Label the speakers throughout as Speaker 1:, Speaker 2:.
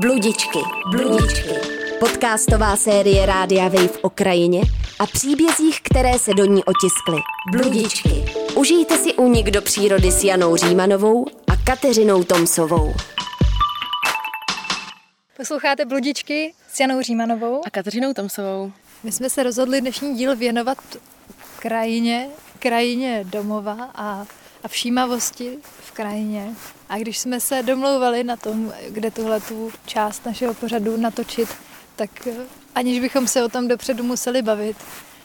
Speaker 1: Bludičky, bludičky. Podcastová série Rádia Wave o krajině a příbězích, které se do ní otiskly. Bludičky. Užijte si únik do přírody s Janou Římanovou a Kateřinou Tomsovou.
Speaker 2: Posloucháte Bludičky s Janou Římanovou
Speaker 3: a Kateřinou Tomsovou.
Speaker 2: My jsme se rozhodli dnešní díl věnovat krajině, krajině domova a, a všímavosti v krajině. A když jsme se domlouvali na tom, kde tuhle tu část našeho pořadu natočit, tak eh, aniž bychom se o tom dopředu museli bavit,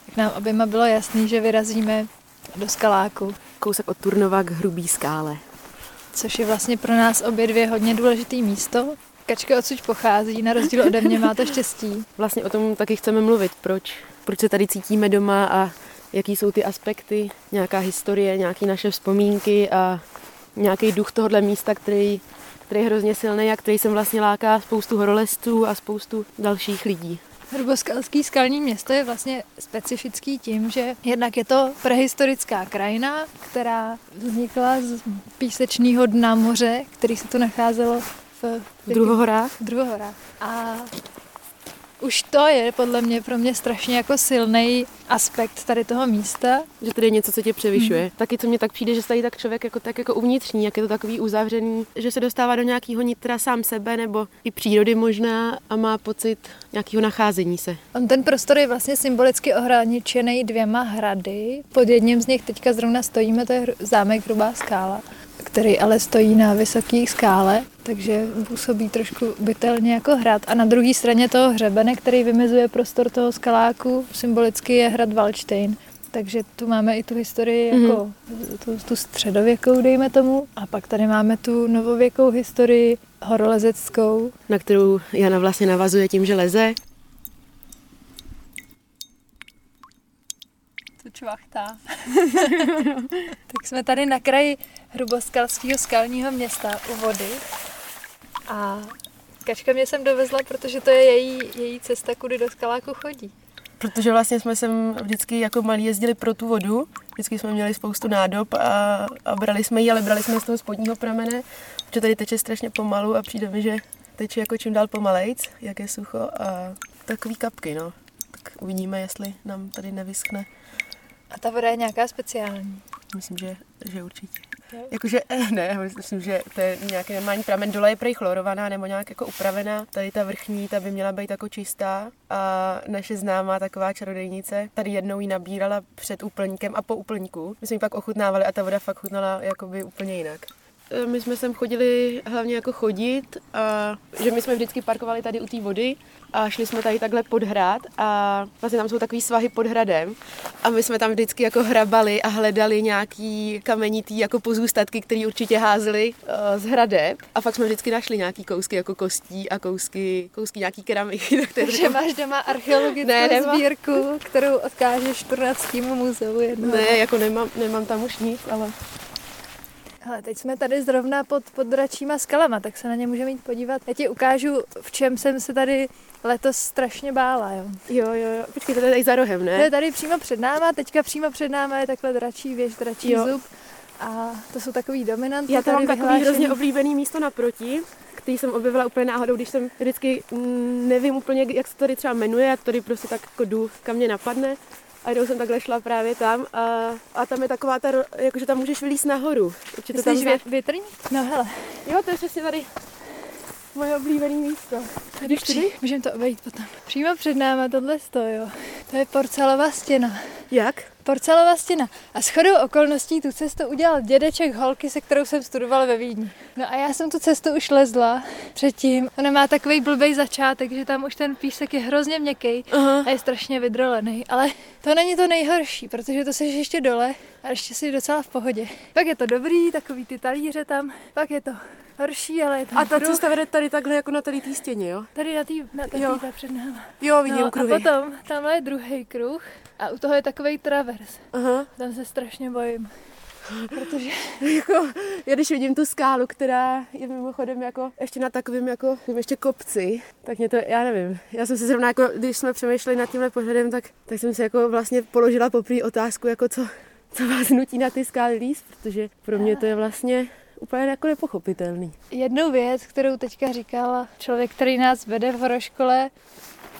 Speaker 2: tak nám oběma bylo jasný, že vyrazíme do Skaláku.
Speaker 3: Kousek od Turnova k Hrubý skále.
Speaker 2: Což je vlastně pro nás obě dvě hodně důležité místo. Kačka odsud pochází, na rozdíl ode mě má to štěstí.
Speaker 3: Vlastně o tom taky chceme mluvit, proč, proč se tady cítíme doma a jaký jsou ty aspekty, nějaká historie, nějaké naše vzpomínky a nějaký duch tohohle místa, který, který je hrozně silný a který sem vlastně láká spoustu horolezců a spoustu dalších lidí.
Speaker 2: Hruboskalský skalní město je vlastně specifický tím, že jednak je to prehistorická krajina, která vznikla z písečného dna moře, který se tu nacházelo v,
Speaker 3: v druhohorách.
Speaker 2: V druhohorách. A už to je podle mě pro mě strašně jako silný aspekt tady toho místa.
Speaker 3: Že tady je něco, co tě převyšuje. Hmm. Taky co mě tak přijde, že tady tak člověk jako tak jako uvnitřní, jak je to takový uzavřený, že se dostává do nějakého nitra sám sebe nebo i přírody možná a má pocit nějakého nacházení se.
Speaker 2: On ten prostor je vlastně symbolicky ohraničený dvěma hrady. Pod jedním z nich teďka zrovna stojíme, to je zámek Hrubá skála který ale stojí na vysoké skále, takže působí trošku bytelně jako hrad. A na druhé straně toho hřebene, který vymezuje prostor toho skaláku, symbolicky je hrad Valštejn. Takže tu máme i tu historii mhm. jako mm-hmm. tu, tu středověkou, dejme tomu. A pak tady máme tu novověkou historii horolezeckou.
Speaker 3: Na kterou Jana vlastně navazuje tím, že leze.
Speaker 2: čvachtá. tak jsme tady na kraji Hruboskalského skalního města u vody. A Kačka mě sem dovezla, protože to je její, její cesta, kudy do Skaláku chodí.
Speaker 3: Protože vlastně jsme sem vždycky jako malí jezdili pro tu vodu. Vždycky jsme měli spoustu nádob a, a brali jsme ji, ale brali jsme z toho spodního pramene, protože tady teče strašně pomalu a přijde mi, že teče jako čím dál pomalejc, jak je sucho a takový kapky, no. Tak uvidíme, jestli nám tady nevyschne
Speaker 2: a ta voda je nějaká speciální?
Speaker 3: Myslím, že, že určitě. Jakože, eh, ne, myslím, že to je nějaký normální pramen. Dole je prej chlorovaná nebo nějak jako upravená. Tady ta vrchní, ta by měla být jako čistá. A naše známá taková čarodejnice tady jednou ji nabírala před úplníkem a po úplníku. My jsme ji pak ochutnávali a ta voda fakt chutnala jakoby úplně jinak. Eh, my jsme sem chodili hlavně jako chodit a že my jsme vždycky parkovali tady u té vody a šli jsme tady takhle pod hrad a vlastně tam jsou takový svahy pod hradem a my jsme tam vždycky jako hrabali a hledali nějaký kamenitý jako pozůstatky, které určitě házely uh, z hradeb a fakt jsme vždycky našli nějaký kousky jako kostí a kousky, kousky nějaký keramiky.
Speaker 2: Takže máš doma archeologickou ne, sbírku, kterou odkážeš Turnavskému muzeu jednou.
Speaker 3: Ne, jako nemám, nemám tam už nic, ale
Speaker 2: Hele, teď jsme tady zrovna pod, pod dračíma skalama, tak se na ně můžeme jít podívat. Já ti ukážu, v čem jsem se tady letos strašně bála, jo.
Speaker 3: Jo, jo, jo. Počkej, to je tady za rohem, ne?
Speaker 2: To je tady přímo před náma, teďka přímo před náma je takhle dračí věž, dračí jo. zub. A to jsou takový dominanty.
Speaker 3: Já tam mám takový hrozně oblíbený místo naproti, který jsem objevila úplně náhodou, když jsem vždycky mm, nevím úplně, jak se tady třeba jmenuje, a tady prostě tak jako jdu, kam mě napadne a jednou jsem takhle šla právě tam a, a tam je taková ta, jakože tam můžeš vylíst nahoru.
Speaker 2: Určitě tam vě, větrník? No hele.
Speaker 3: Jo, to je přesně tady moje oblíbené místo.
Speaker 2: Tady při, můžeme to obejít potom. Přímo před náma tohle jo. To je porcelová stěna.
Speaker 3: Jak?
Speaker 2: Porcelová stěna. A shodou okolností tu cestu udělal dědeček holky, se kterou jsem studovala ve Vídni. No a já jsem tu cestu už lezla předtím. Ona má takový blbý začátek, že tam už ten písek je hrozně měkký uh-huh. a je strašně vydrolený. Ale to není to nejhorší, protože to seš ještě dole a ještě si docela v pohodě. Pak je to dobrý, takový ty talíře tam, pak je to horší, ale je
Speaker 3: tam A ta kruh. cesta vede tady takhle jako na tady té stěně, jo?
Speaker 2: Tady na té na jo. před náma.
Speaker 3: Jo, vidím no, kruhy.
Speaker 2: A potom tamhle je druhý kruh a u toho je takový travers. Aha. Tam se strašně bojím. Protože
Speaker 3: jako, já když vidím tu skálu, která je mimochodem jako ještě na takovým jako ještě kopci, tak mě to, já nevím. Já jsem si zrovna jako, když jsme přemýšleli nad tímhle pořadem, tak, tak jsem si jako vlastně položila poprvé otázku, jako co, co vás nutí na ty skály líst, protože pro mě to je vlastně úplně jako nepochopitelný.
Speaker 2: Jednu věc, kterou teďka říkal člověk, který nás vede v horoškole,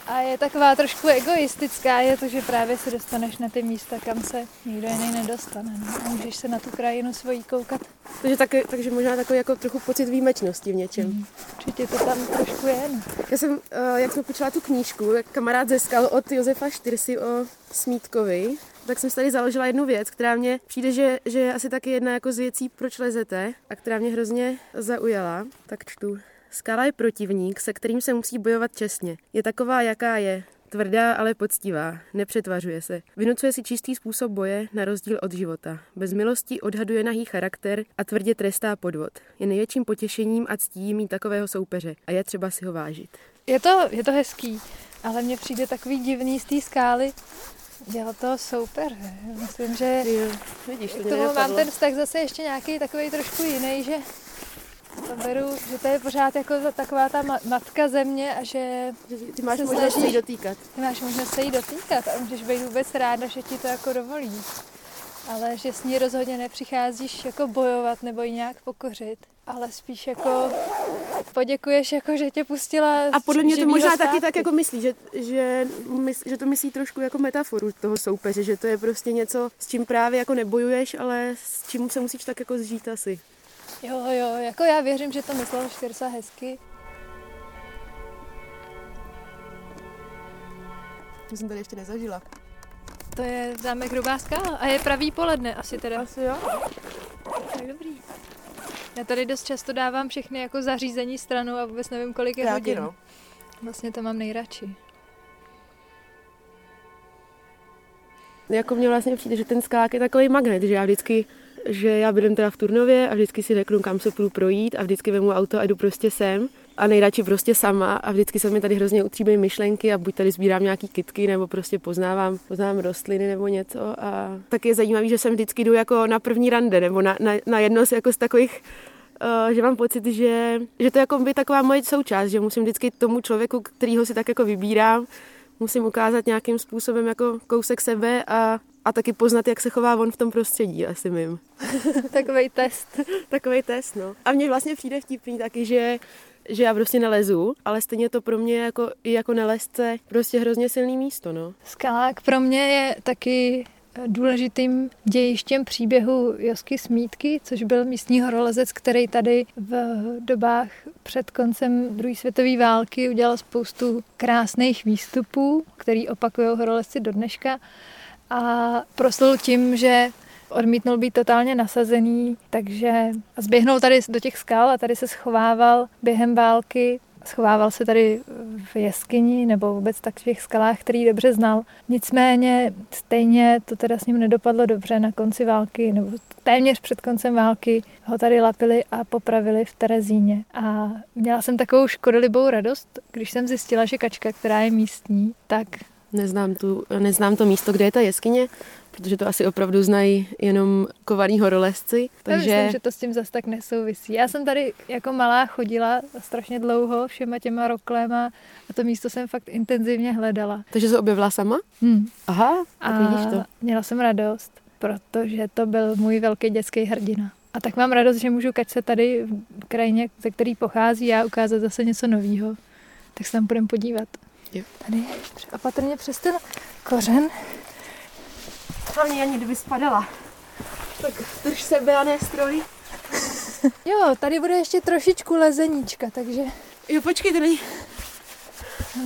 Speaker 2: a je taková trošku egoistická, je to, že právě se dostaneš na ty místa, kam se nikdo jiný nedostane. No. A můžeš se na tu krajinu svojí koukat.
Speaker 3: Takže, taky, takže možná takový jako trochu pocit výjimečnosti v něčem. Mm.
Speaker 2: Určitě to tam trošku je. No.
Speaker 3: Já jsem, eh, jak jsme počula tu knížku, jak kamarád zeskal od Josefa Štyrsy o Smítkovi, tak jsem si tady založila jednu věc, která mě přijde, že, že je asi taky jedna jako z věcí, proč lezete a která mě hrozně zaujala. Tak čtu. Skala je protivník, se kterým se musí bojovat čestně. Je taková, jaká je. Tvrdá, ale poctivá. Nepřetvařuje se. Vynucuje si čistý způsob boje na rozdíl od života. Bez milostí odhaduje nahý charakter a tvrdě trestá podvod. Je největším potěšením a ctí mít takového soupeře a je třeba si ho vážit.
Speaker 2: Je to, je to hezký, ale mně přijde takový divný z té skály, Dělá to super. Myslím, že
Speaker 3: jo, vidíš, to
Speaker 2: k tomu mám ten vztah zase ještě nějaký takový trošku jiný, že to beru, že to je pořád jako taková ta matka země a že
Speaker 3: ty máš možnost se jí dotýkat.
Speaker 2: Ty máš možnost se jí dotýkat a můžeš být vůbec ráda, že ti to jako dovolí. Ale že s ní rozhodně nepřicházíš jako bojovat nebo ji nějak pokořit, ale spíš jako poděkuješ, jako že tě pustila
Speaker 3: A podle mě to možná taky tak jako myslí, že, že, že to myslí trošku jako metaforu toho soupeře, že to je prostě něco, s čím právě jako nebojuješ, ale s čím se musíš tak jako zžít asi.
Speaker 2: Jo, jo, jako já věřím, že to myslel Štyrsa hezky.
Speaker 3: To jsem tady ještě nezažila.
Speaker 2: To je zámek Hrubá skala a je pravý poledne asi teda.
Speaker 3: Asi jo.
Speaker 2: Tak dobrý. Já tady dost často dávám všechny jako zařízení stranou a vůbec nevím, kolik je hodin. No. Vlastně to mám nejradši.
Speaker 3: Jako mně vlastně přijde, že ten skák je takový magnet, že já vždycky že já bydlím teda v Turnově a vždycky si řeknu, kam se půjdu projít a vždycky vemu auto a jdu prostě sem. A nejradši prostě sama a vždycky se mi tady hrozně utříbejí myšlenky a buď tady sbírám nějaký kitky nebo prostě poznávám, poznávám rostliny nebo něco. A tak je zajímavý, že sem vždycky jdu jako na první rande nebo na, na, na jedno z, jako z takových Uh, že mám pocit, že, že to je jako by taková moje součást, že musím vždycky tomu člověku, kterýho si tak jako vybírám, musím ukázat nějakým způsobem jako kousek sebe a a taky poznat, jak se chová on v tom prostředí, asi mým.
Speaker 2: Takový test.
Speaker 3: Takový test, no. A mně vlastně přijde vtipný taky, že že já prostě nelezu, ale stejně to pro mě jako, i jako nelezce prostě hrozně silný místo, no.
Speaker 2: Skalák pro mě je taky důležitým dějištěm příběhu Josky Smítky, což byl místní horolezec, který tady v dobách před koncem druhé světové války udělal spoustu krásných výstupů, který opakují horolezci do dneška a proslul tím, že odmítnul být totálně nasazený, takže zběhnul tady do těch skal a tady se schovával během války. Schovával se tady v jeskyni nebo vůbec tak v těch skalách, který dobře znal. Nicméně stejně to teda s ním nedopadlo dobře na konci války, nebo téměř před koncem války ho tady lapili a popravili v Terezíně. A měla jsem takovou škodolibou radost, když jsem zjistila, že kačka, která je místní, tak
Speaker 3: Neznám, tu, neznám to místo, kde je ta jeskyně, protože to asi opravdu znají jenom kovaný horolezci.
Speaker 2: Takže... Já myslím, že to s tím zase tak nesouvisí. Já jsem tady jako malá chodila strašně dlouho všema těma roklema a to místo jsem fakt intenzivně hledala.
Speaker 3: Takže se objevila sama?
Speaker 2: Hmm.
Speaker 3: Aha, tak a vidíš to.
Speaker 2: měla jsem radost, protože to byl můj velký dětský hrdina. A tak mám radost, že můžu se tady v krajině, ze který pochází, já ukázat zase něco nového. Tak se tam budeme podívat.
Speaker 3: Jo.
Speaker 2: Tady opatrně přes ten kořen.
Speaker 3: Hlavně ani kdyby spadala. Tak drž sebe a ne stroj.
Speaker 2: jo, tady bude ještě trošičku lezeníčka, takže...
Speaker 3: Jo, počkej, to není...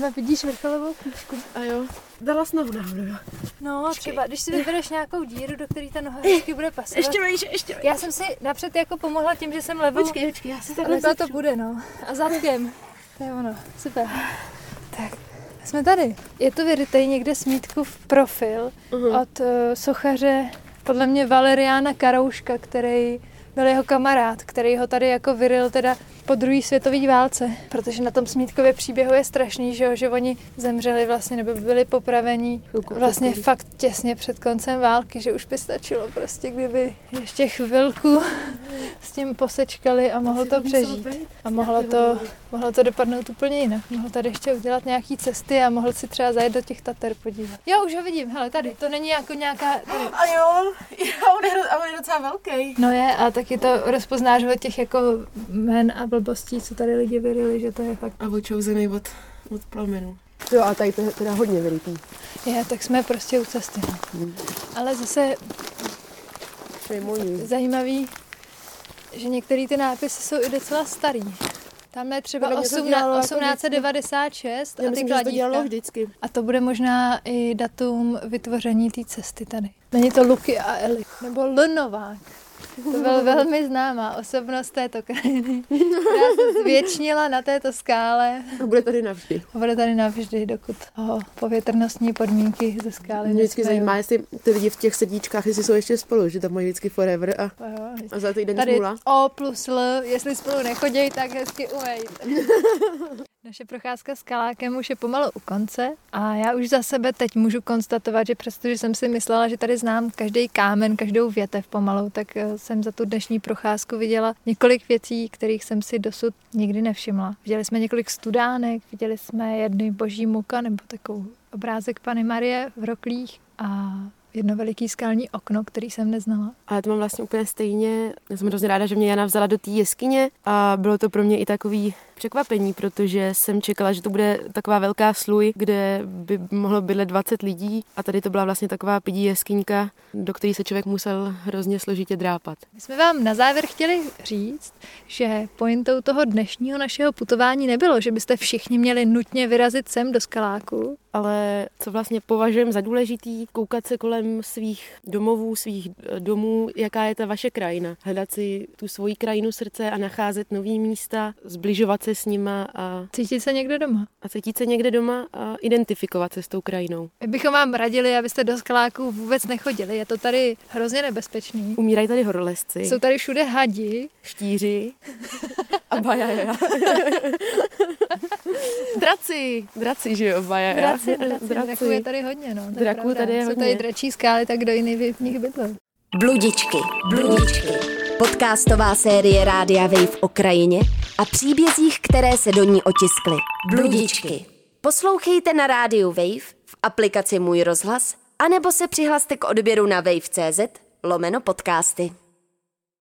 Speaker 2: No, vidíš vrcholovou knížku.
Speaker 3: A jo, dala jsi nohu nahoru, jo.
Speaker 2: No, počkej. třeba, když si vybereš nějakou díru, do které ta noha vždycky bude pasovat.
Speaker 3: Ještě vejš, ještě vejš.
Speaker 2: Já jsem si napřed jako pomohla tím, že jsem levou.
Speaker 3: Počkej, počkej, já si takhle
Speaker 2: to bude, no. A zadkem. To je ono, super. Tak. Jsme tady. Je to vyrytej někde Smítkův profil uh-huh. od uh, sochaře, podle mě Valeriána Karouška, který byl jeho kamarád, který ho tady jako vyryl teda po druhé světové válce, protože na tom Smítkově příběhu je strašný, že, jo, že oni zemřeli vlastně nebo byli popraveni vlastně fakt těsně před koncem války, že už by stačilo prostě, kdyby ještě chvilku s tím posečkali a mohlo to přežít. A mohlo to, mohlo to dopadnout úplně jinak. Mohl tady ještě udělat nějaký cesty a mohl si třeba zajít do těch Tater podívat. Jo, už ho vidím, hele, tady, to není jako nějaká... Tady.
Speaker 4: A jo, jo on, je, on je docela velký.
Speaker 2: No je, a taky to rozpoznáš od těch jako men a blbostí, co tady lidi vyrili, že to je fakt...
Speaker 4: A očouzený od, od plamenu.
Speaker 3: Jo, a tady to je teda hodně veliký.
Speaker 2: Je, tak jsme prostě u cesty. No.
Speaker 3: Hmm.
Speaker 2: Ale zase zajímavý, že některé ty nápisy jsou i docela starý. Tam je třeba
Speaker 3: Podle mě to
Speaker 2: 18,
Speaker 3: dělalo jako
Speaker 2: 1896
Speaker 3: Já
Speaker 2: a ty
Speaker 3: myslím,
Speaker 2: kladívka.
Speaker 3: vždycky.
Speaker 2: A to bude možná i datum vytvoření té cesty tady. Není to Luky a Eli, nebo L. To byl velmi známá osobnost této krajiny, která se zvětšnila na této skále
Speaker 3: A bude tady navždy.
Speaker 2: a bude tady navždy, dokud ho povětrnostní podmínky ze skály
Speaker 3: Mě vždycky zajímá, jestli ty lidi v těch sedíčkách, jestli jsou ještě spolu, že tam mají vždycky forever a,
Speaker 2: A
Speaker 3: za týden
Speaker 2: Tady
Speaker 3: smůla.
Speaker 2: O plus L, jestli spolu nechodí, tak hezky umejte. Naše procházka s Kalákem už je pomalu u konce a já už za sebe teď můžu konstatovat, že přestože jsem si myslela, že tady znám každý kámen, každou větev pomalu, tak eh, jsem za tu dnešní procházku viděla několik věcí, kterých jsem si dosud nikdy nevšimla. Viděli jsme několik studánek, viděli jsme jedny boží muka nebo takovou obrázek Pany Marie v roklích a jedno veliký skalní okno, který jsem neznala.
Speaker 3: Ale to mám vlastně úplně stejně. Já jsem hrozně ráda, že mě Jana vzala do té jeskyně a bylo to pro mě i takový překvapení, protože jsem čekala, že to bude taková velká sluj, kde by mohlo bydlet 20 lidí a tady to byla vlastně taková pidí jeskyňka, do které se člověk musel hrozně složitě drápat.
Speaker 2: My jsme vám na závěr chtěli říct, že pointou toho dnešního našeho putování nebylo, že byste všichni měli nutně vyrazit sem do Skaláku,
Speaker 3: Ale co vlastně považujeme za důležitý, koukat se kolem svých domovů, svých eh, domů, jaká je ta vaše krajina. Hledat si tu svoji krajinu srdce a nacházet nový místa, zbližovat se s nima a,
Speaker 2: cítit se někde doma.
Speaker 3: a cítit se někde doma a identifikovat se s tou krajinou.
Speaker 2: My bychom vám radili, abyste do Skaláku vůbec nechodili. Je to tady hrozně nebezpečný.
Speaker 3: Umírají tady horolezci,
Speaker 2: Jsou tady všude hadi.
Speaker 3: štíři a bajaja. draci, draci, že jo, bajaja.
Speaker 2: Draci, draci, draků je tady hodně, no. to je
Speaker 3: Draků tady je
Speaker 2: Jsou
Speaker 3: hodně.
Speaker 2: tady dračí skály, tak kdo jiný by v nich bydlel.
Speaker 1: Bludičky, bludičky. Podcastová série Rádia Wave o krajině a příbězích, které se do ní otiskly. Bludičky. Poslouchejte na rádiu Wave, v aplikaci Můj rozhlas, anebo se přihlaste k odběru na wave.cz lomeno podcasty.